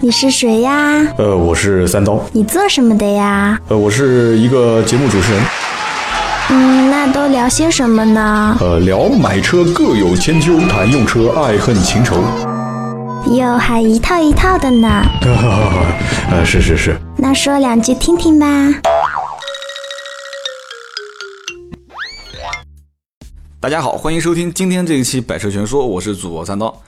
你是谁呀？呃，我是三刀。你做什么的呀？呃，我是一个节目主持人。嗯，那都聊些什么呢？呃，聊买车各有千秋，谈用车爱恨情仇。哟，还一套一套的呢。呃，是是是。那说两句听听吧。大家好，欢迎收听今天这一期《百车全说》，我是主播三刀。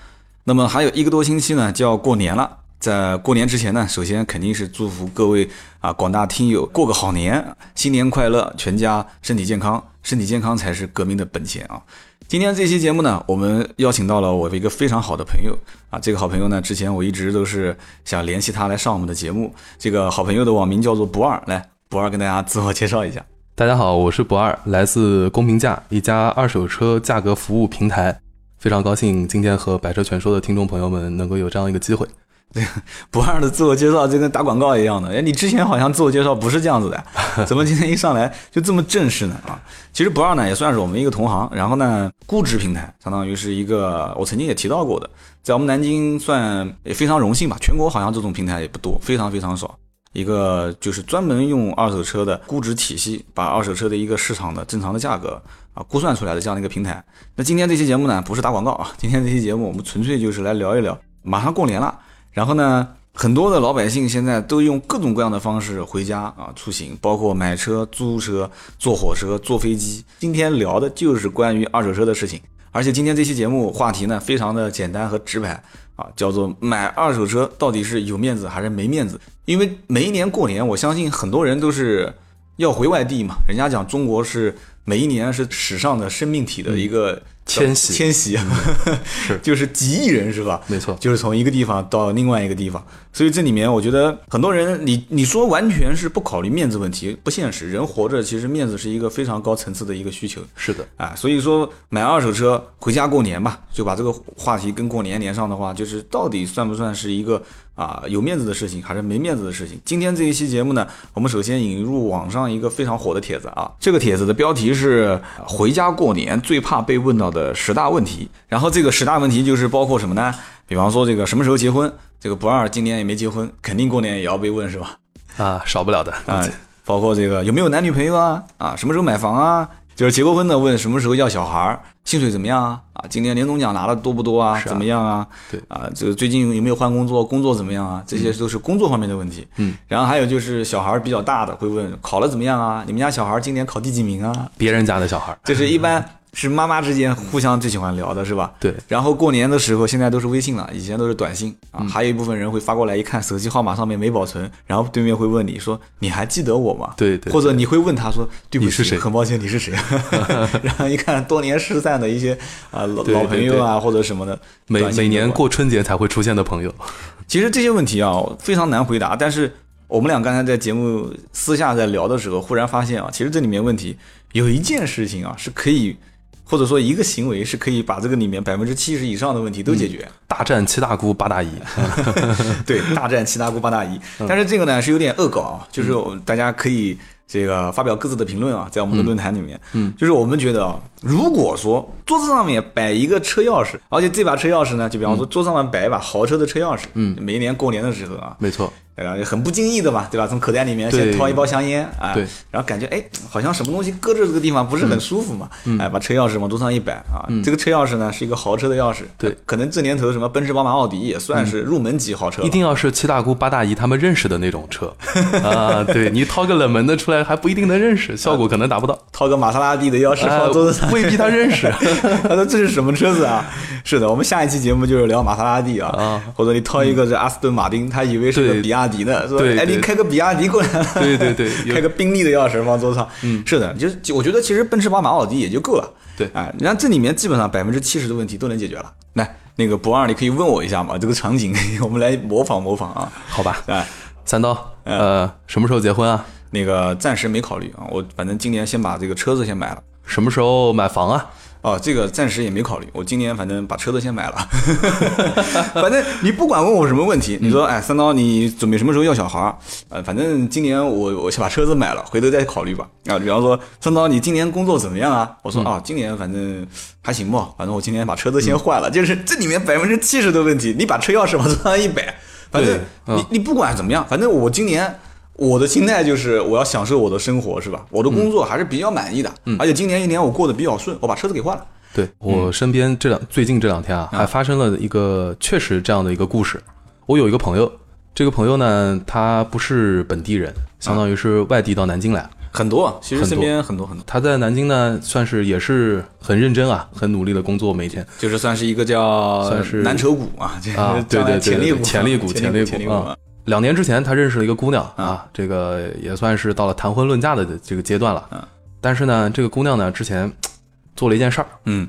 那么还有一个多星期呢，就要过年了。在过年之前呢，首先肯定是祝福各位啊广大听友过个好年，新年快乐，全家身体健康，身体健康才是革命的本钱啊。今天这期节目呢，我们邀请到了我的一个非常好的朋友啊，这个好朋友呢，之前我一直都是想联系他来上我们的节目。这个好朋友的网名叫做不二，来不二跟大家自我介绍一下。大家好，我是不二，来自公平价一家二手车价格服务平台，非常高兴今天和百车全说的听众朋友们能够有这样一个机会。这 个不二的自我介绍就跟打广告一样的，哎，你之前好像自我介绍不是这样子的，怎么今天一上来就这么正式呢？啊，其实不二呢也算是我们一个同行，然后呢，估值平台相当于是一个我曾经也提到过的，在我们南京算也非常荣幸吧，全国好像这种平台也不多，非常非常少。一个就是专门用二手车的估值体系，把二手车的一个市场的正常的价格啊估算出来的这样的一个平台。那今天这期节目呢，不是打广告啊，今天这期节目我们纯粹就是来聊一聊，马上过年了，然后呢，很多的老百姓现在都用各种各样的方式回家啊出行，包括买车、租车、坐火车、坐飞机。今天聊的就是关于二手车的事情，而且今天这期节目话题呢，非常的简单和直白。啊，叫做买二手车到底是有面子还是没面子？因为每一年过年，我相信很多人都是要回外地嘛。人家讲中国是每一年是史上的生命体的一个迁徙，迁徙是 就是几亿人是吧？没错，就是从一个地方到另外一个地方。所以这里面我觉得很多人，你你说完全是不考虑面子问题，不现实。人活着其实面子是一个非常高层次的一个需求。是的，啊，所以说买二手车回家过年吧，就把这个话题跟过年连上的话，就是到底算不算是一个啊有面子的事情，还是没面子的事情？今天这一期节目呢，我们首先引入网上一个非常火的帖子啊，这个帖子的标题是“回家过年最怕被问到的十大问题”，然后这个十大问题就是包括什么呢？比方说这个什么时候结婚？这个不二今年也没结婚，肯定过年也要被问是吧？啊，少不了的啊。包括这个有没有男女朋友啊？啊，什么时候买房啊？就是结过婚的问什么时候要小孩儿，薪水怎么样啊？啊，今年年终奖拿的多不多啊？怎么样啊？对啊，这个最近有没有换工作？工作怎么样啊？这些都是工作方面的问题。嗯，然后还有就是小孩比较大的会问考了怎么样啊？你们家小孩今年考第几名啊？别人家的小孩，就是一般。是妈妈之间互相最喜欢聊的是吧？对。然后过年的时候，现在都是微信了，以前都是短信啊。还有一部分人会发过来，一看手机号码上面没保存，然后对面会问你说：“你还记得我吗？”对对。或者你会问他说：“对不起，很抱歉，你是谁？” 然后一看多年失散的一些啊老老朋友啊或者什么的，每每年过春节才会出现的朋友。其实这些问题啊非常难回答，但是我们俩刚才在节目私下在聊的时候，忽然发现啊，其实这里面问题有一件事情啊是可以。或者说一个行为是可以把这个里面百分之七十以上的问题都解决。大战七大姑八大姨，对，大战七大姑八大姨。但是这个呢是有点恶搞啊，就是大家可以这个发表各自的评论啊，在我们的论坛里面。嗯，就是我们觉得啊，如果说桌子上面摆一个车钥匙，而且这把车钥匙呢，就比方说桌上面摆一把豪车的车钥匙，嗯，每一年过年的时候啊，没错。然后很不经意的嘛，对吧？从口袋里面先掏一包香烟啊，然后感觉哎，好像什么东西搁着这个地方不是很舒服嘛，哎，把车钥匙往桌上一摆啊，这个车钥匙呢是一个豪车的钥匙，对，可能这年头什么奔驰、宝马、奥迪也算是入门级豪车，一定要是七大姑八大姨他们认识的那种车。啊，对你掏个冷门的出来还不一定能认识，效果可能达不到。掏个玛莎拉蒂的钥匙放桌子上，未必他认识。他说这是什么车子啊？是的，我们下一期节目就是聊玛莎拉蒂啊，或者你掏一个这阿斯顿马丁，他以为是个比亚迪呢，是吧？哎。你开个比亚迪过来了，对对对，开个宾利的钥匙放桌上，嗯，是的，就是我觉得其实奔驰、宝马、奥迪也就够了，对，哎，你看这里面基本上百分之七十的问题都能解决了。来，那个博二，你可以问我一下嘛，这个场景 我们来模仿模仿啊，好吧？哎，三刀，呃，什么时候结婚啊？那个暂时没考虑啊，我反正今年先把这个车子先买了。什么时候买房啊？哦，这个暂时也没考虑，我今年反正把车子先买了。反正你不管问我什么问题，你说哎，三刀，你准备什么时候要小孩儿？呃，反正今年我我先把车子买了，回头再考虑吧。啊，比方说三刀，你今年工作怎么样啊？我说啊，今年反正还行吧，反正我今年把车子先换了，就是这里面百分之七十的问题，你把车钥匙往车上一摆，反正你你不管怎么样，反正我今年。我的心态就是我要享受我的生活，是吧？我的工作还是比较满意的，而且今年一年我过得比较顺，我把车子给换了。对我身边这两最近这两天啊，还发生了一个确实这样的一个故事。我有一个朋友，这个朋友呢，他不是本地人，相当于是外地到南京来。很多，其实身边很多很多，他在南京呢，算是也是很认真啊，很努力的工作，每天就是算是一个叫算是蓝筹股啊，这啊，对对对对，潜力股，潜力股，潜力股啊。两年之前，他认识了一个姑娘啊，这个也算是到了谈婚论嫁的这个阶段了。嗯但是呢，这个姑娘呢，之前做了一件事儿嗯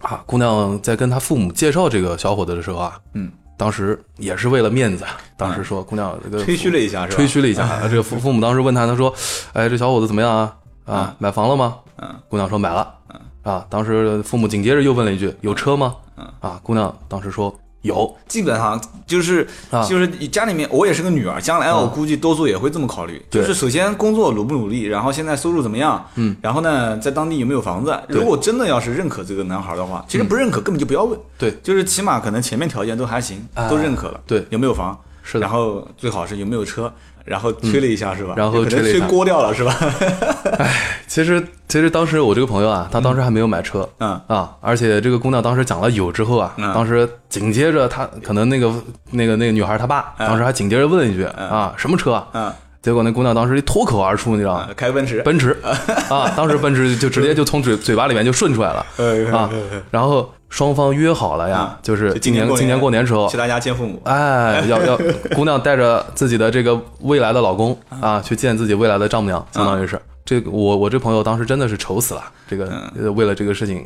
啊，姑娘在跟她父母介绍这个小伙子的时候啊，嗯，当时也是为了面子，当时说姑娘这个吹嘘了一下是吧？吹嘘了一下，这个父父母当时问他，他说：“哎，这小伙子怎么样啊？啊嗯，买房了吗？”嗯，姑娘说买了。嗯啊，当时父母紧接着又问了一句：“有车吗？”嗯啊，姑娘当时说有。基本上就是啊。就是你家里面，我也是个女儿，将来啊。我估计多数也会这么考虑，对。就是首先工作努不努力，然后现在收入怎么样，嗯，然后呢，在当地有没有房子？如果真的要是认可这个男孩的话，其实不认可根本就不要问，对，就是起码可能前面条件都还行，哎都认可了，对。有没有房？是的。然后最好是有没有车，然后吹了一下是吧？然后吹了一下。锅掉了是吧？其实其实当时我这个朋友啊，他当时还没有买车，嗯。啊，而且这个姑娘当时讲了有之后啊，嗯。当时紧接着她可能那个那个那个女孩她爸嗯。当时还紧接着问了一句啊，什么车啊？嗯，结果那姑娘当时一脱口而出，你知道吗？开奔驰，奔驰。啊，当时奔驰就直接就从嘴嘴巴里面就顺出来了。啊，然后双方约好了呀嗯，就是今年今年过年时候。去，他家见父母，哎，要要姑娘带着自己的这个未来的老公啊，去见自己未来的丈母娘，相当于是。这个我我这朋友当时真的是愁死了，这个呃为了这个事情，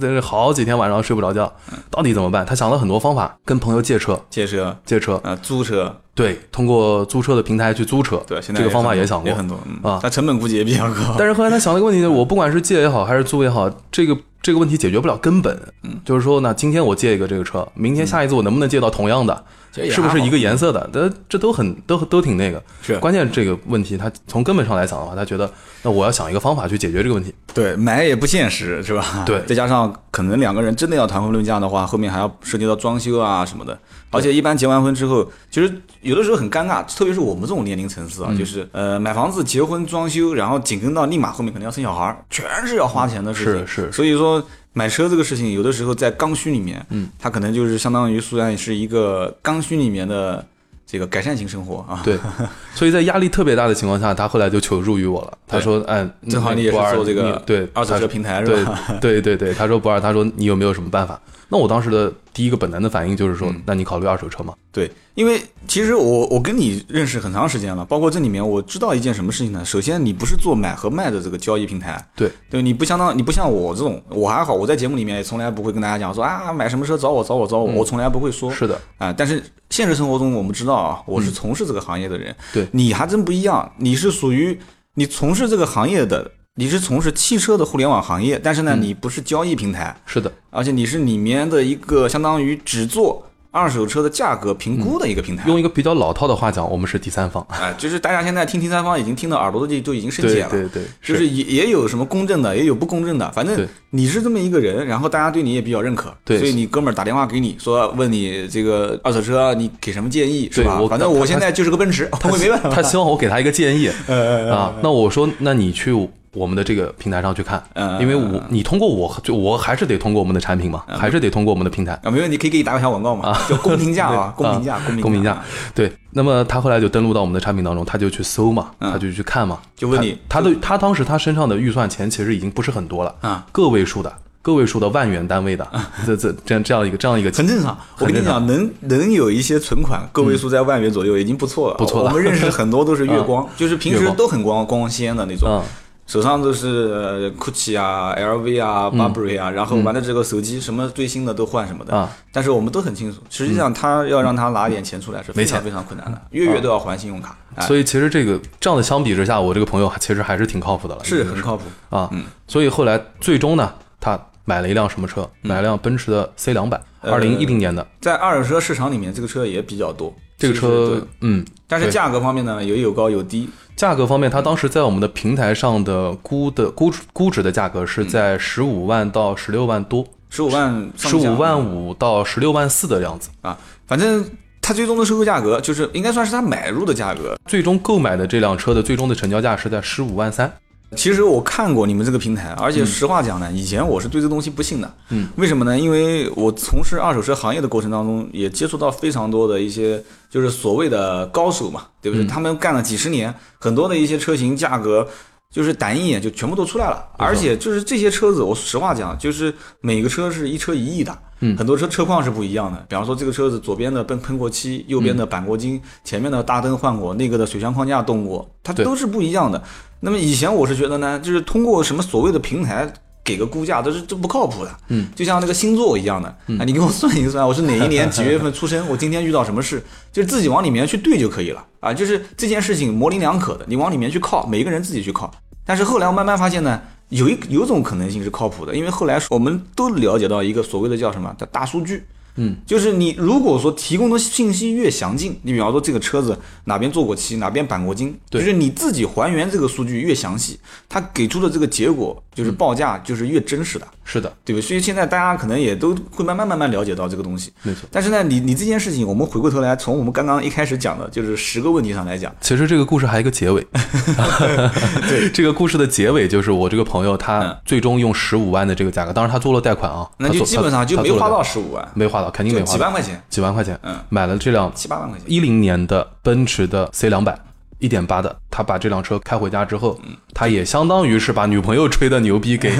是好几天晚上睡不着觉，到底怎么办？他想了很多方法，跟朋友借车，借车，借车，啊，租车，对，通过租车的平台去租车，对，现在这个方法也也想过。也很多，嗯。啊。它成本估计也比较高，但是后来他想了一个问题，就是我不管是借也好，还是租也好，这个这个问题解决不了根本。嗯就是说呢，今天我借一个这个车，明天下一次我能不能借到同样的？是不是一个颜色的？这这都很都都挺那个。是关键这个问题，他从根本上来讲的话，他觉得那我要想一个方法去解决这个问题。对，买也不现实，是吧？对再加上可能两个人真的要谈婚论嫁的话，后面还要涉及到装修啊什么的。而且一般结完婚之后，其实有的时候很尴尬，特别是我们这种年龄层次啊，嗯就是呃买房子、结婚、装修，然后紧跟到立马后面可能要生小孩儿，全是要花钱的事情。是是所以说买车这个事情，有的时候在刚需里面，嗯，它可能就是相当于虽然是一个刚需里面的这个改善型生活啊。对，所以在压力特别大的情况下，他后来就求助于我了。他说：“哎，正好你也是做这个对二手车平台是对吧？对对对，他说不二，他说你有没有什么办法？那我当时的第一个本能的反应就是嗯。说，那你考虑二手车吗？对，因为其实我我跟你认识很长时间了，包括这里面我知道一件什么事情呢？首先，你不是做买和卖的这个交易平台，对。对，你不相当，你不像我这种，我还好，我在节目里面也从来不会跟大家讲说啊买什么车找我找我找我，我从来不会说，是的，啊，但是现实生活中我们知道啊，我是从事这个行业的人，对。你还真不一样，你是属于你从事这个行业的，你是从事汽车的互联网行业，但是呢，你不是交易平台，是的，而且你是里面的一个相当于只做二手车的价格评估的一个平台。用一个比较老套的话讲，我们是第三方。哎，就是大家现在听第三方已经听到耳朵都就都已经生对茧了，对对，就是也也有什么公正的，也有不公正的，反正你是这么一个人，然后大家对你也比较认可，对所以你哥们儿打电话给你说问你这个二手车你给什么建议是吧对我？反正我现在就是个奔驰，他会没办法。他希望我给他一个建议 啊。那我说，那你去我们的这个平台上去看嗯，因为我你通过我，就我还是得通过我们的产品嘛，还是得通过我们的平台。啊，没问题，可以给你打个小广告嘛，叫公平价 啊，公平价，公平公平价，对。那么他后来就登录到我们的产品当中，他就去搜嘛，嗯。他就去看嘛，就问你他他的他当时他身上的预算钱其实已经不是很多了啊，个位数的，个位数的万元单位的，这这这样这样一个这样一个很正常。我跟你讲，能能有一些存款个位数在万元左右，已经不错了，不错了。我们认识很多都是月光，就是平时都很光光鲜的那种。嗯手上都是呃 GUCCI 啊、LV 啊、Burberry 啊，然后玩的这个手机什么最新的都换什么的啊，但是我们都很清楚，实际上他要让他拿点钱出来是非常非常困难的，月月都要还信用卡，哎所以其实这个这样的相比之下，我这个朋友其实还是挺靠谱的了，是很靠谱。啊。嗯所以后来最终呢，他买了一辆什么车？买了辆奔驰的 C 两百，呃二零一零年的在二手车市场里面，这个车也比较多。这个车，嗯，但是价格方面呢，也有高有低。价格方面，它当时在我们的平台上的估的估估值的价格是在十五万到十六万多，十五万上十五万五到十六万四的样子。啊，反正它最终的收购价格就是应该算是它买入的价格。最终购买的这辆车的最终的成交价是在十五万三。其实我看过你们这个平台，而且实话讲呢，以前我是对这东西不信的。嗯，为什么呢？因为我从事二手车行业的过程当中，也接触到非常多的一些就是所谓的高手嘛，对不对？他们干了几十年，很多的一些车型价格。就是打一眼就全部都出来了，而且就是这些车子，我实话讲，就是每个车是一车一亿的，嗯很多车车况是不一样的。比方说这个车子左边的喷喷过漆，右边的钣过金，前面的大灯换过，那个的水箱框架动过，它都是不一样的。那么以前我是觉得呢，就是通过什么所谓的平台给个估价，都是这不靠谱的。嗯，就像那个星座一样的，啊，你给我算一算，我是哪一年几月份出生，我今天遇到什么事，就是自己往里面去对就可以了啊。就是这件事情模棱两可的，你往里面去靠，每一个人自己去靠。但是后来我慢慢发现呢，有一有种可能性是靠谱的，因为后来我们都了解到一个所谓的叫什么叫大数据。嗯，就是你如果说提供的信息越详尽，你比方说这个车子哪边做过漆，哪边钣过金，就是你自己还原这个数据越详细，它给出的这个结果就是报价就是越真实的，是的，对吧？所以现在大家可能也都会慢慢慢慢了解到这个东西。没错。但是呢，你你这件事情，我们回过头来，从我们刚刚一开始讲的，就是十个问题上来讲，其实这个故事还有一个结尾 对，这个故事的结尾就是我这个朋友他嗯最终用十五万的这个价格，当然他做了贷款啊，那就基本上就没花到十五万，没花到，肯定就没花到几万块钱，几万块钱，嗯，买了这辆七八万块钱。一零年的奔驰的 C 两百。一点八的，他把这辆车开回家之后，嗯他也相当于是把女朋友吹的牛逼给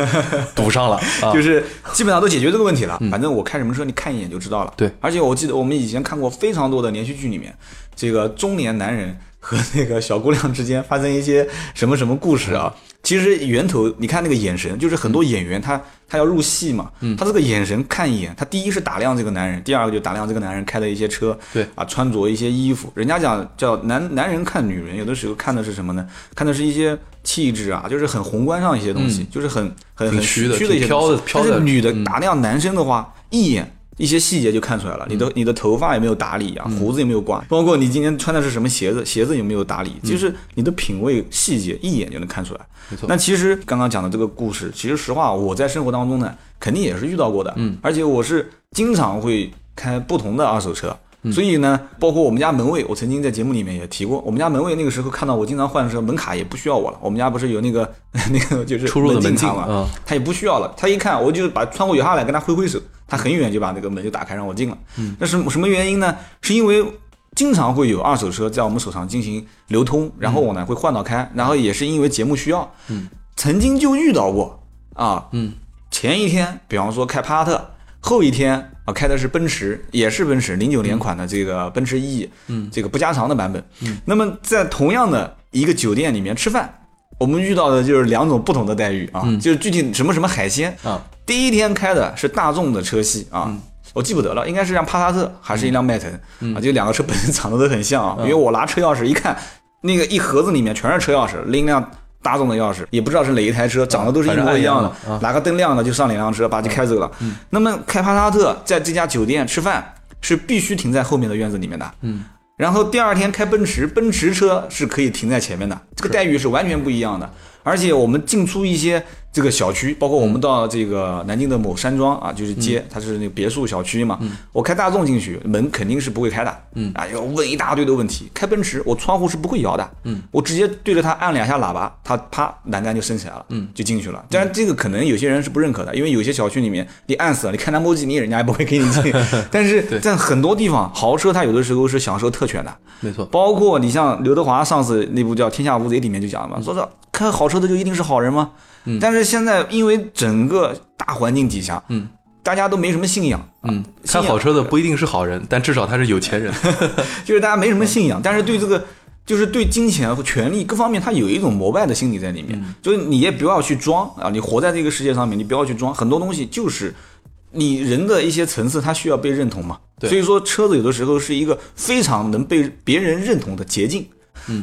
堵上了 啊！就是基本上都解决这个问题了。反正我开什么车，你看一眼就知道了。对，而且我记得我们以前看过非常多的连续剧里面，这个中年男人和那个小姑娘之间发生一些什么什么故事啊。其实源头，你看那个眼神，就是很多演员他他要入戏嘛，他这个眼神看一眼，他第一是打量这个男人，第二个就打量这个男人开的一些车，对啊，穿着一些衣服。人家讲叫男男人看女人，有的时候看的是什么呢？看的是一些气质啊，就是很宏观上一些东西，就是很很很虚的虚的一些但是女的嗯打量男生的话，一眼。一些细节就看出来了，你嗯的你的头发有没有打理啊，胡子有没有刮，包括你今天穿的是什么鞋子，鞋子有没有打理，嗯就是你的品味细节一眼就能看出来。没错那其实刚刚讲的这个故事，其实实话我在生活当中呢，肯定也是遇到过的，嗯，而且我是经常会开不同的二手车。嗯所以呢，包括我们家门卫，我曾经在节目里面也提过，我们家门卫那个时候看到我经常换车，门卡也不需要我了。我们家不是有那个 那个就是出入的门卡嘛，嗯他也不需要了。他一看我就把窗户摇下来跟他挥挥手，他很远就把那个门就打开让我进了。嗯，那是什么原因呢？是因为经常会有二手车在我们手上进行流通，然后我呢会换到开，然后也是因为节目需要，嗯，曾经就遇到过啊，嗯，前一天比方说开帕萨特，后一天啊开的是奔驰，也是奔驰零九年款的这个奔驰 E，嗯，这个不加长的版本，嗯，那么在同样的一个酒店里面吃饭。我们遇到的就是两种不同的待遇啊，嗯。就是具体什么什么海鲜啊，第一天开的是大众的车系啊，嗯我记不得了，应该是辆帕萨特还是一辆迈腾、啊，就两个车本身长得都很像啊。因为我拿车钥匙一看，那个一盒子里面全是车钥匙，另一辆大众的钥匙，也不知道是哪一台车，长得都是一模一样的哪个灯亮了就上哪辆车，把就开走了。那么开帕萨特在这家酒店吃饭是必须停在后面的院子里面的，嗯。然后第二天开奔驰，奔驰车是可以停在前面的，这个待遇是完全不一样的。而且我们进出一些这个小区，包括我们到这个南京的某山庄啊，就是街，它是那个别墅小区嘛。我开大众进去，门肯定是不会开的。嗯啊，要问一大堆的问题。开奔驰，我窗户是不会摇的。嗯，我直接对着它按两下喇叭，它啪栏杆就升起来了。嗯，就进去了。当然，这个可能有些人是不认可的，因为有些小区里面你按死了，你开兰博基尼，人家也不会给你进。但是在很多地方，豪车它有的时候是享受特权的。没错，包括你像刘德华上次那部叫《天下无贼》里面就讲了嘛，说说开好车的就一定是好人吗？嗯但是现在因为整个大环境底下，嗯，大家都没什么信仰，嗯，开好车的不一定是好人，但至少他是有钱人。就是大家没什么信仰，但是对这个。就是对金钱和权力各方面，他有一种膜拜的心理在里面。就是你也不要去装啊，你活在这个世界上面，你不要去装。很多东西就是你人的一些层次，它需要被认同嘛。对所以说车子有的时候是一个非常能被别人认同的捷径。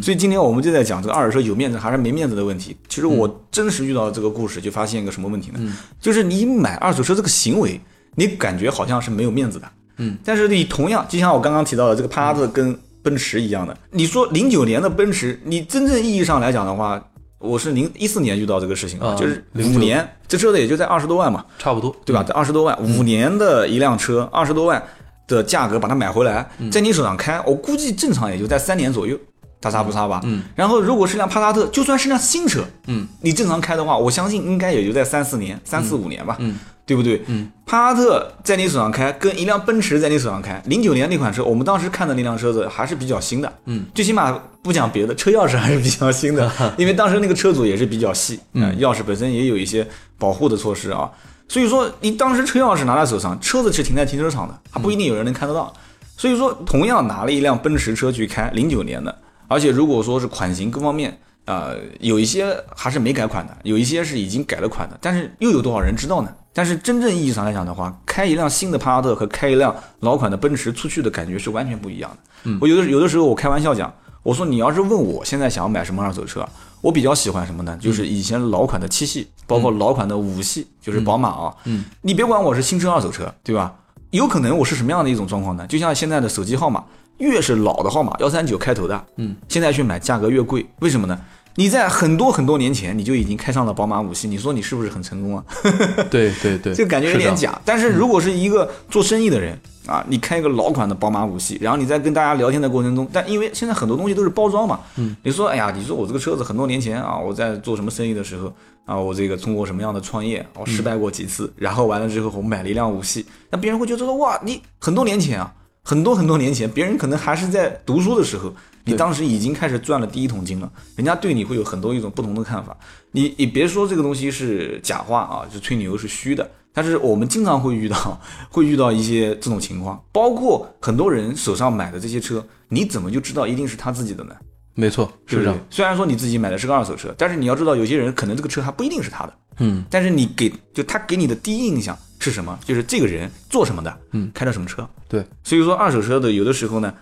所以今天我们就在讲这个二手车有面子还是没面子的问题。其实我真实遇到这个故事，就发现一个什么问题呢？就是你买二手车这个行为，你感觉好像是没有面子的，嗯，但是你同样就像我刚刚提到的这个帕萨特跟奔驰一样的，你说零九年的奔驰，你真正意义上来讲的话，我是零一四年遇到这个事情啊就是五年，这车子也就在二十多万嘛，差不多，对吧？在二十多万，五年的一辆车，二十多万的价格把它买回来，在你手上开，我估计正常也就在三年左右，大差不差吧？嗯。然后如果是辆帕萨特，就算是辆新车，嗯，你正常开的话，我相信应该也就在三四年、三四五年吧，嗯，对不对？嗯。帕萨特在你手上开，跟一辆奔驰在你手上开，零九年那款车，我们当时看的那辆车子还是比较新的，嗯，最起码不讲别的，车钥匙还是比较新的，因为当时那个车主也是比较细，嗯，钥匙本身也有一些保护的措施啊。所以说，你当时车钥匙拿在手上，车子是停在停车场的，还不一定有人能看得到。所以说，同样拿了一辆奔驰车去开，零九年的，而且如果说是款型各方面，呃，有一些还是没改款的，有一些是已经改了款的，但是又有多少人知道呢？但是真正意义上来讲的话，开一辆新的帕萨特和开一辆老款的奔驰出去的感觉是完全不一样的。嗯，我有的有的时候我开玩笑讲，我说你要是问我现在想要买什么二手车，我比较喜欢什么呢？就是以前老款的七系，包括老款的五系，就是宝马啊。嗯，你别管我是新车二手车，对吧？有可能我是什么样的一种状况呢？就像现在的手机号码，越是老的号码，幺三九开头的，嗯，现在去买价格越贵，为什么呢？你在很多很多年前你就已经开上了宝马五系，你说你是不是很成功啊？对 对对，这个 感觉有。点假。但是如果是一个做生意的人啊，你开一个老款的宝马五系，然后你在跟大家聊天的过程中，但因为现在很多东西都是包装嘛，嗯，你说哎呀，你说我这个车子很多年前啊，我在做什么生意的时候啊，我这个通过什么样的创业，我失败过几次，然后完了之后我买了一辆五系，那别人会觉得说哇，你很多年前啊，很多很多年前，别人可能还是在读书的时候。你当时已经开始赚了第一桶金了，人家对你会有很多一种不同的看法。你你别说这个东西是假话啊，就吹牛是虚的，但是我们经常会遇到，会遇到一些这种情况，包括很多人手上买的这些车，你怎么就知道一定是他自己的呢？没错，是这样对不是。？虽然说你自己买的是个二手车，但是你要知道，有些人可能这个车还不一定是他的，嗯，但是你给就他给你的第一印象是什么？就是这个人做什么的，嗯，开的什么车。对，所以说二手车的有的时候呢，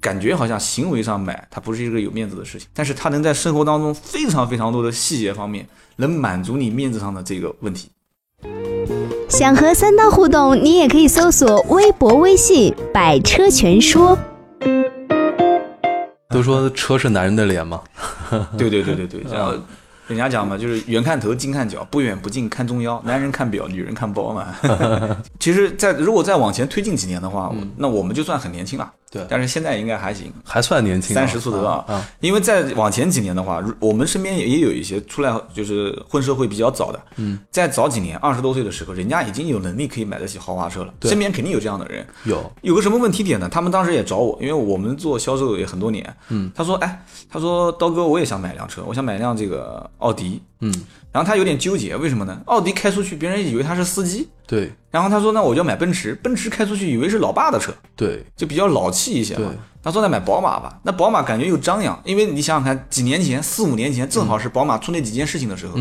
感觉好像行为上买它不是一个有面子的事情，但是它能在生活当中非常非常多的细节方面，能满足你面子上的这个问题。想和三刀互动，你也可以搜索微博、微信“百车全说都说车是男人的脸嘛，对对对对对，然后 人家讲嘛，就是远看头，近看脚，不远不近看中腰，男人看表，女人看包嘛。其实在，如果再往前推进几年的话，我那我们就算很年轻了。对但是现在应该还行，还算年轻啊，三十出头啊。啊，因为再往前几年的话，如我们身边也也有一些出来就是混社会比较早的，嗯，在早几年二十多岁的时候，人家已经有能力可以买得起豪华车了，身边肯定有这样的人。有，有个什么问题点呢？他们当时也找我，因为我们做销售也很多年。嗯，他说：“哎，他说刀哥，我也想买辆车，我想买一辆这个奥迪。嗯，然后他有点纠结，为什么呢？奥迪开出去，别人以为他是司机。对然后他说：那我就要买奔驰，奔驰开出去以为是老爸的车，对就比较老气一些嘛对。他说：那买宝马吧，那宝马感觉又张扬，因为你想想看，几年前，四五年前，正好是宝马出那几件事情的时候，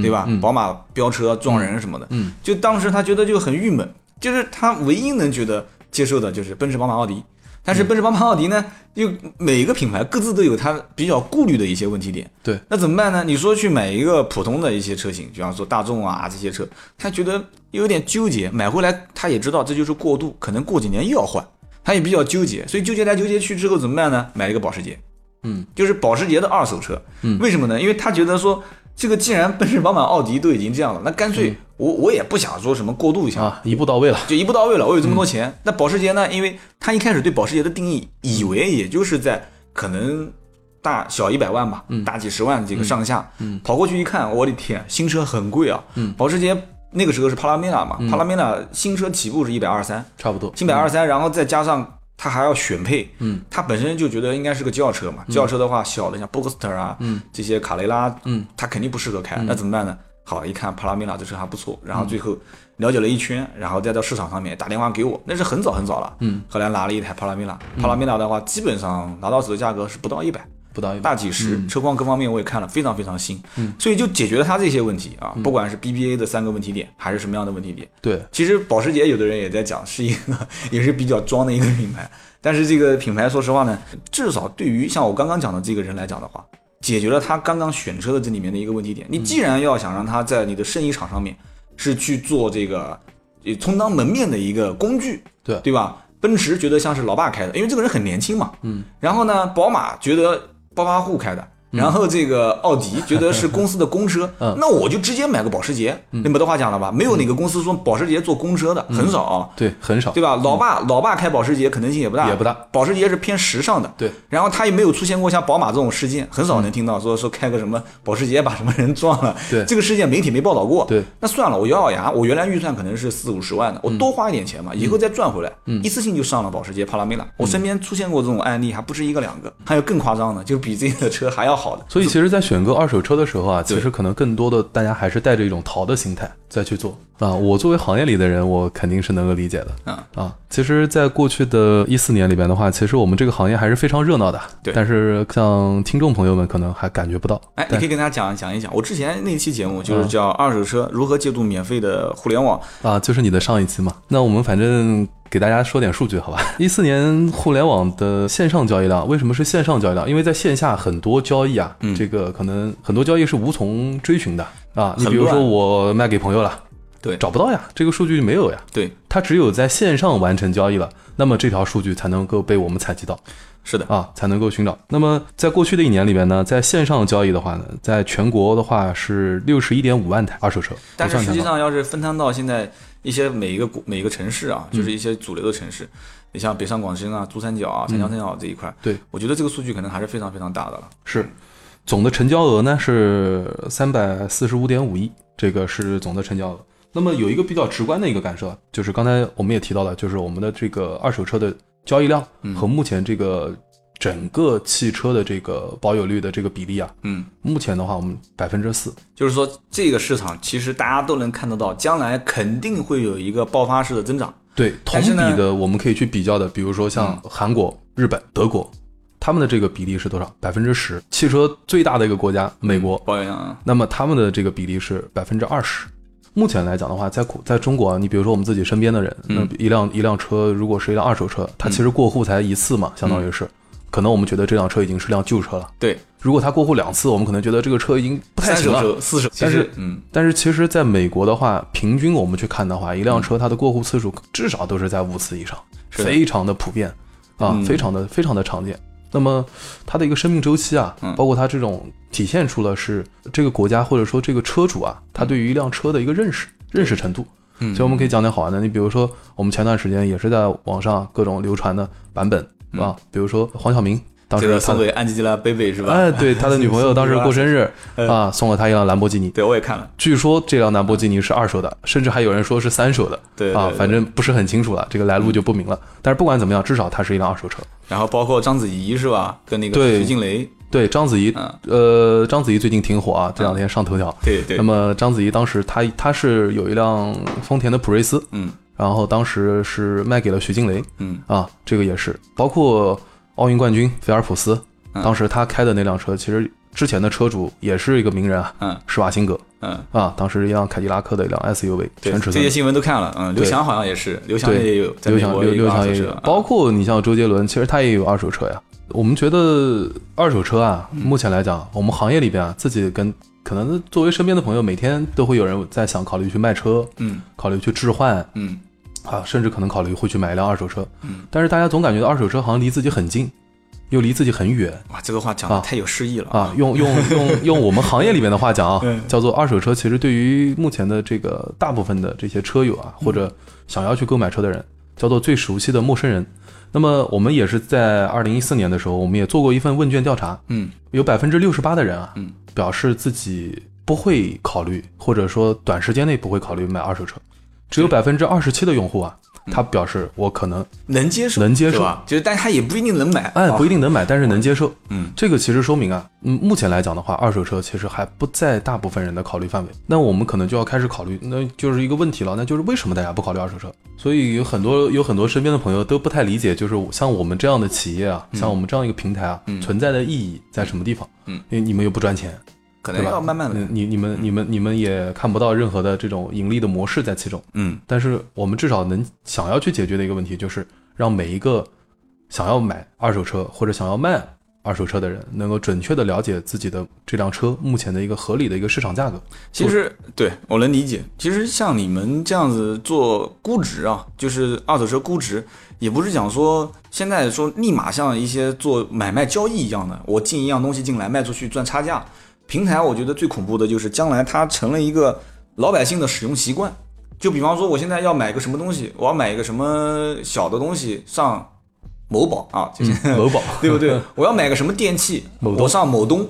对吧？嗯宝马飙车撞人什么的，嗯，就当时他觉得就很郁闷，就是他唯一能觉得接受的就是奔驰、宝马、奥迪。但是奔驰、宝马、奥迪呢，又每个品牌各自都有它比较顾虑的一些问题点。对，那怎么办呢？你说去买一个普通的一些车型，比方说大众啊这些车，他觉得有点纠结，买回来他也知道这就是过渡，可能过几年又要换，他也比较纠结，所以纠结来纠结去之后怎么办呢？买了一个保时捷，嗯，就是保时捷的二手车。嗯为什么呢？因为他觉得说，这个既然奔驰、宝马、奥迪都已经这样了，那干嗯脆我我也不想说什么过渡一下，啊，一步到位了，就一步到位了。我有这么多嗯。钱，那保时捷呢？因为他一开始对保时捷的定义，以为也就是在可能大小一百万吧，大几十万这个上下。嗯。跑过去一看，我的天，新车很贵啊。嗯。保时捷那个时候是帕拉梅拉嘛，帕拉梅拉新车起步是一百二三，差不多，一百二三，然后再加上他还要选配，嗯，他本身就觉得应该是个轿车嘛，轿车的话小的像 Boxster 啊，嗯，这些卡雷拉，嗯，他肯定不适合开，那怎么办呢？好，一看帕拉梅拉这车还不错，然后最后了解了一圈，然后再到市场上面打电话给我，那是很早很早了，嗯，后来拿了一台帕拉梅拉，帕拉梅拉的话基本上拿到手的价格是不到一百，不到一百。大几十，嗯。车况各方面我也看了，非常非常新，嗯，所以就解决了它这些问题啊，不管是 BBA 的三个问题点，还是什么样的问题点，对，其实保时捷有的人也在讲是一个 也是比较装的一个品牌，但是这个品牌说实话呢，至少对于像我刚刚讲的这个人来讲的话，解决了他刚刚选车的这里面的一个问题点。你既然要想让他在你的生意场上面是去做这个也充当门面的一个工具，对对吧？奔驰觉得像是老爸开的，因为这个人很年轻嘛，嗯，然后呢，宝马觉得暴发户开的。然后这个奥迪觉得是公司的公车，嗯那我就直接买个保时捷。那没得话讲了吧？没有哪个公司说保时捷做公车的，很少啊。对，很少，对吧？老爸，老爸开保时捷可能性也不大，也不大。保时捷是偏时尚的，对。然后他也没有出现过像宝马这种事件，很少能听到说说开个什么保时捷把什么人撞了，对这个事件媒体没报道过，对。那算了，我咬咬牙，我原来预算可能是四五十万的，我多花一点钱嘛，以后再赚回来，一次性就上了保时捷帕拉梅拉。我身边出现过这种案例，还不止一个两个，还有更夸张的，就比这个车还要好的。所以其实，在选购二手车的时候啊，其实可能更多的大家还是带着一种淘的心态再去做啊。我作为行业里的人，我肯定是能够理解的啊啊。其实，在过去的一四年里边的话，其实我们这个行业还是非常热闹的。对但是像听众朋友们可能还感觉不到。哎，你可以跟大家讲讲一讲，我之前那期节目就是叫二手车如何借助免费的互联网，啊，就是你的上一期嘛。那我们反正给大家说点数据，好吧？一四年互联网的线上交易量，为什么是线上交易量？因为在线下很多交易啊，嗯这个可能很多交易是无从追寻的啊。你比如说我卖给朋友了，对找不到呀，这个数据没有呀。对，它只有在线上完成交易了，那么这条数据才能够被我们采集到是的，啊，才能够寻找。那么在过去的一年里面呢，在线上交易的话呢，在全国的话是六十一点五万台二手车，但是实际上要是分摊到现在一些每一个国每一个城市啊，就是一些主流的城市，你像北上广深啊、珠三角啊、长江三角这一块，对，我觉得这个数据可能还是非常非常大的了。是总的成交额呢是三百四十五点五亿，这个是总的成交额。那么有一个比较直观的一个感受啊，就是刚才我们也提到了，就是我们的这个二手车的交易量嗯和目前这个整个汽车的这个保有率的这个比例啊，嗯，目前的话我们百分之四，就是说这个市场其实大家都能看得到，将来肯定会有一个爆发式的增长。对，同比的我们可以去比较的，比如说像韩国、日本、德国，他们的这个比例是多少？百分之十。汽车最大的一个国家美国，保有量啊，那么他们的这个比例是百分之二十。目前来讲的话，在国在中国啊，你比如说我们自己身边的人，那嗯一辆一辆车如果是一辆二手车，它其实过户才一次嘛，相当于是，可能我们觉得这辆车已经是辆旧车了。对，如果它过户两次，我们可能觉得这个车已经不太行了。但是嗯，但是其实，在美国的话，平均我们去看的话，一辆车它的过户次数至少都是在五次以上，非常的普遍啊，嗯非常的非常的常见。那么它的一个生命周期啊，嗯包括它这种体现出了是这个国家或者说这个车主啊，他对于一辆车的一个认识认识程度。嗯所以我们可以讲点好玩的，你比如说我们前段时间也是在网上各种流传的版本啊，比如说黄晓明当时他的给安吉拉贝贝是吧？哎，对他的女朋友当时 过生日嗯。啊，送了他一辆兰博基尼。对，我也看了，据说这辆兰博基尼是二手的，甚至还有人说是三手的，啊，对对。对反正不是很清楚了，这个来路就不明了。但是不管怎么样，至少它是一辆二手车。然后包括章子怡是吧？跟那个对。徐静蕾，对，章子怡，嗯。呃，章子怡最近挺火啊，这两天上头条。对对。那，么章子怡当时她她是有一辆丰田的普锐斯，嗯然后当时是卖给了徐静蕾。嗯。啊，这个也是，包括奥运冠军菲尔普斯，嗯。当时他开的那辆车，其实之前的车主也是一个名人啊，嗯。施瓦辛格。嗯，啊，当时一辆凯迪拉克的一辆 SUV 对，全尺寸。这些新闻都看了，嗯，刘翔好像也是，刘翔也有，刘翔刘刘翔也有。包括你像周杰伦，其实他也有二手车呀。我们觉得二手车啊，嗯。目前来讲，我们行业里边啊，自己跟可能作为身边的朋友，每天都会有人在想考虑去卖车，嗯。考虑去置换嗯。啊，甚至可能考虑会去买一辆二手车。嗯，但是大家总感觉到二手车好像离自己很近，又离自己很远。哇，这个话讲太有诗意了。啊。用用用用我们行业里面的话讲啊 嗯，叫做二手车，其实对于目前的这个大部分的这些车友啊，或者想要去购买车的人，叫做最熟悉的陌生人。那么我们也是在二零一四年的时候，我们也做过一份问卷调查，嗯。有百分之六十八的人啊，嗯，表示自己不会考虑，或者说短时间内不会考虑买二手车，只有百分之二十七的用户啊，他表示我可能能接受，能接受？就是，但他也不一定能买，哎啊不一定能买，但是能接受。嗯，这个其实说明啊，嗯，目前来讲的话，二手车其实还不在大部分人的考虑范围。那我们可能就要开始考虑，那就是一个问题了，那就是为什么大家不考虑二手车？所以有很多有很多身边的朋友都不太理解，就是像我们这样的企业啊，像我们这样一个平台啊，存在的意义在什么地方？嗯，因为你们又不赚钱，可？能要慢慢的嗯，你你们你们你们也看不到任何的这种盈利的模式在其中。嗯但是我们至少能想要去解决的一个问题，就是让每一个想要买二手车或者想要卖二手车的人，能够准确的了解自己的这辆车目前的一个合理的一个市场价格。其实对我能理解。其实像你们这样子做估值啊，就是二手车估值，也不是讲说现在说立马像一些做买卖交易一样的，我进一样东西进来卖出去赚差价。平台我觉得最恐怖的就是将来它成了一个老百姓的使用习惯。就比方说，我现在要买个什么东西，我要买一个什么小的东西上某宝啊，就是、某宝 对不对？我要买个什么电器，某东我上某东，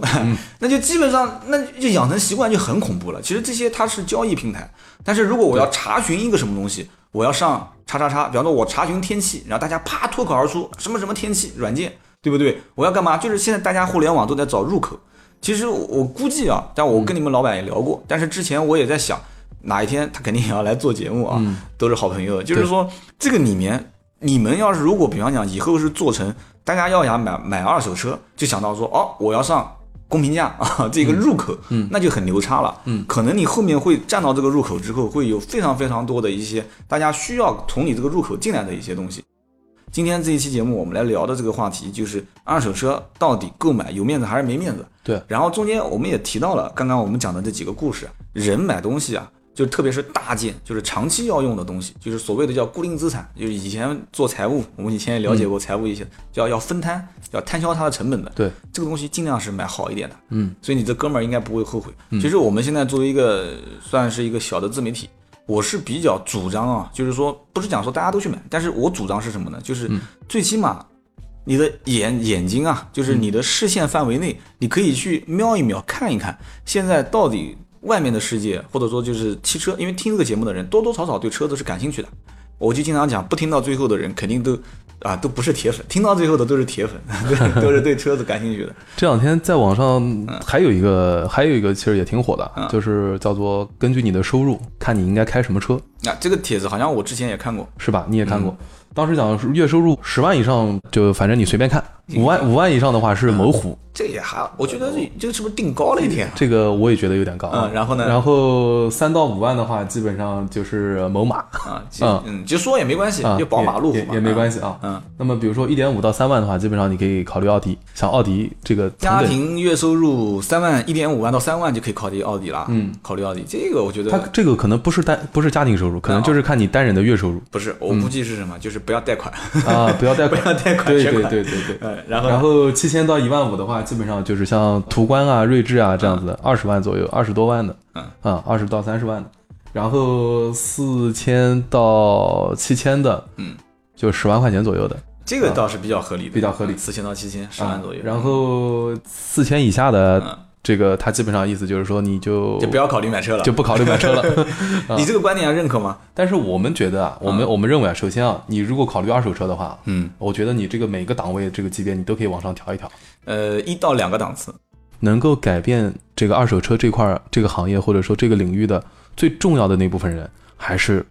那就基本上那就养成习惯就很恐怖了。其实这些它是交易平台，但是如果我要查询一个什么东西，我要上叉叉叉，比方说我查询天气，然后大家啪脱口而出什么什么天气软件，对不对？我要干嘛？就是现在大家互联网都在找入口。其实我估计啊，但我跟你们老板也聊过，但是之前我也在想，哪一天他肯定也要来做节目啊，都是好朋友。就是说这个里面，你们要是如果比方讲以后是做成大家要想买买二手车，就想到说哦，我要上公平价啊 这个入口，嗯，那就很牛叉了，嗯，可能你后面会站到这个入口之后，会有非常非常多的一些大家需要从你这个入口进来的一些东西。今天这一期节目，我们来聊的这个话题就是二手车到底购买有面子还是没面子？对然后中间我们也提到了刚刚我们讲的这几个故事，人买东西啊，就特别是大件，就是长期要用的东西，就是所谓的叫固定资产，就是以前做财务，我们以前也了解过财务一些，叫要分摊，要摊销它的成本的。对，这个东西尽量是买好一点的。嗯，所以你这哥们儿应该不会后悔。其实我们现在作为一个算是一个小的自媒体，我是比较主张啊，就是说不是讲说大家都去买，但是我主张是什么呢？就是最起码你的眼眼睛啊，就是你的视线范围内，你可以去瞄一瞄，看一看现在到底外面的世界，或者说就是汽车，因为听这个节目的人多多少少对车子是感兴趣的。我就经常讲，不听到最后的人肯定都啊都不是铁粉，听到最后的都是铁粉，对，都是对车子感兴趣的。这两天在网上还有一个，还有一个其实也挺火的，就是叫做根据你的收入看你应该开什么车，那、这个帖子好像我之前也看过，是吧？你也看过。当时讲月收入十万以上，就反正你随便看；五万五万以上的话是某虎，这也还，我觉得这这个是不是定高了一点？这个我也觉得有点高。嗯然后呢然后三到五万的话，基本上就是某马啊，就嗯嗯，就说也没关系，啊，就宝马、路虎嘛也也没关系。啊。嗯，那么比如说一点五到三万的话，基本上你可以考虑奥迪，像奥迪这个家庭月收入三万、一点五万到三万就可以考虑奥迪了。嗯，考虑奥迪，这个我觉得它得这个可能不是单不是家庭收入，可能就是看你单人的月收入不是，我估计是什么？就是不要贷款。啊，不要贷款，不要贷款对对对对对。嗯，然后然后七千到一万五的话，基本上就是像途观啊、锐志啊这样子的，二十万左右，二十多万的，嗯。啊，二十到三十万的。然后四千到七千的，嗯，就十万块钱左右的，这个倒是比较合理的，比较合理四千到七千，十万左右。然后四千以下的嗯，这个他基本上意思就是说你就就不要考虑买车了，就不考虑买车了。你这个观点要认可吗？但是我们觉得啊，我们我们认为啊，首先啊，你如果考虑二手车的话，嗯，我觉得你这个每个档位这个级别你都可以往上调一调。呃，一到两个档次。能够改变这个二手车这块儿这个行业或者说这个领域的最重要的那部分人，还是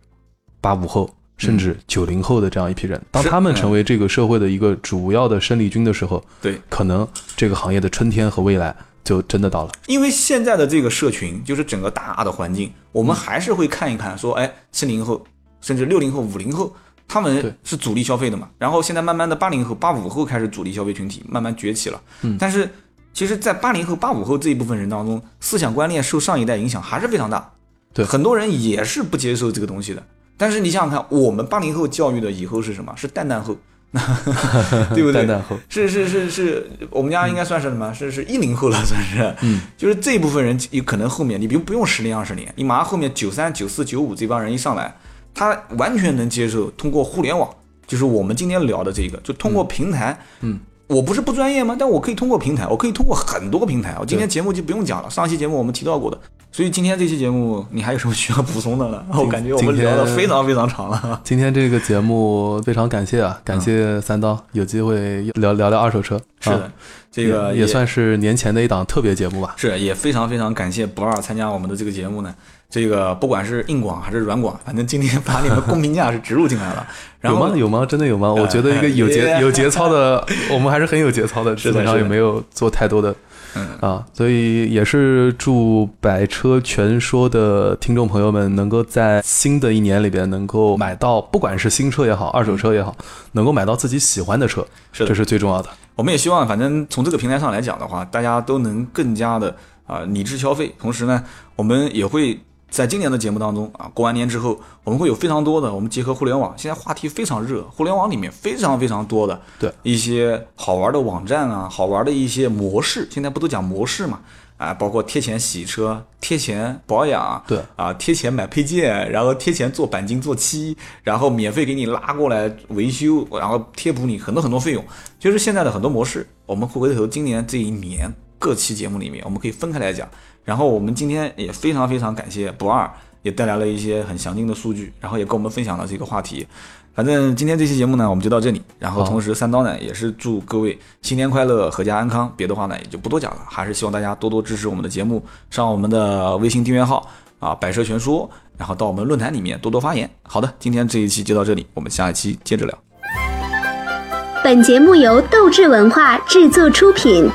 八五后甚至九零后的这样一批人。当他们成为这个社会的一个主要的生力军的时候，对，可能这个行业的春天和未来就真的到了。因为现在的这个社群，就是整个大的环境，我嗯们还是会看一看，说，哎，七零后，甚至六零后、五零后，他们是主力消费的嘛。然后现在慢慢的八零后、八五后开始主力消费群体慢慢崛起了。嗯但是其实，在八零后、八五后这一部分人当中，思想观念受上一代影响还是非常大。对很多人也是不接受这个东西的。但是你想想看，我们八零后教育的以后是什么？是蛋蛋后，对不对？蛋蛋后，是是是是，我们家应该算是什么？是是一零后了，算是。嗯，就是这一部分人有可能后面，你不用不用十年二十年，你马上后面九三、九四、九五这帮人一上来，他完全能接受通过互联网，就是我们今天聊的这个，就通过平台，嗯，我不是不专业吗？但我可以通过平台，我可以通过很多个平台。我今天节目就不用讲了，上期节目我们提到过的。所以今天这期节目，你还有什么需要补充的呢？我感觉我们聊的非常非常长了。今天这个节目非常感谢啊，感谢三刀，有机会聊聊聊二手车。是的啊，这个也也算是年前的一档特别节目吧。是也非常非常感谢不二参加我们的这个节目呢。这个不管是硬广还是软广，反正今天把你们公评价是植入进来了。然后有吗？有吗？真的有吗？我觉得一个有节 也有节操的，我们还是很有节操的，基本上也没有做太多的嗯啊，所以也是祝百车全说的听众朋友们能够在新的一年里边能够买到，不管是新车也好，二手车也好，能够买到自己喜欢的车，这是最重要的。我们也希望，反正从这个平台上来讲的话，大家都能更加的啊、理智消费。同时呢，我们也会在今年的节目当中啊，过完年之后，我们会有非常多的，我们结合互联网，现在话题非常热，互联网里面非常非常多的对一些好玩的网站啊，好玩的一些模式，现在不都讲模式嘛？啊，包括贴钱洗车、贴钱保养，对啊，贴钱买配件，然后贴钱做钣金、做漆，然后免费给你拉过来维修，然后贴补你很多很多费用。就是现在的很多模式，我们会回头今年这一年各期节目里面，我们可以分开来讲。然后我们今天也非常非常感谢不二，也带来了一些很详尽的数据，然后也跟我们分享了这个话题。反正今天这期节目呢，我们就到这里。然后同时三刀呢，也是祝各位新年快乐，阖家安康。别的话呢，也就不多讲了，还是希望大家多多支持我们的节目，上我们的微信订阅号啊，百车全说，然后到我们论坛里面多多发言。好的，今天这一期就到这里，我们下一期接着聊。本节目由斗志文化制作出品，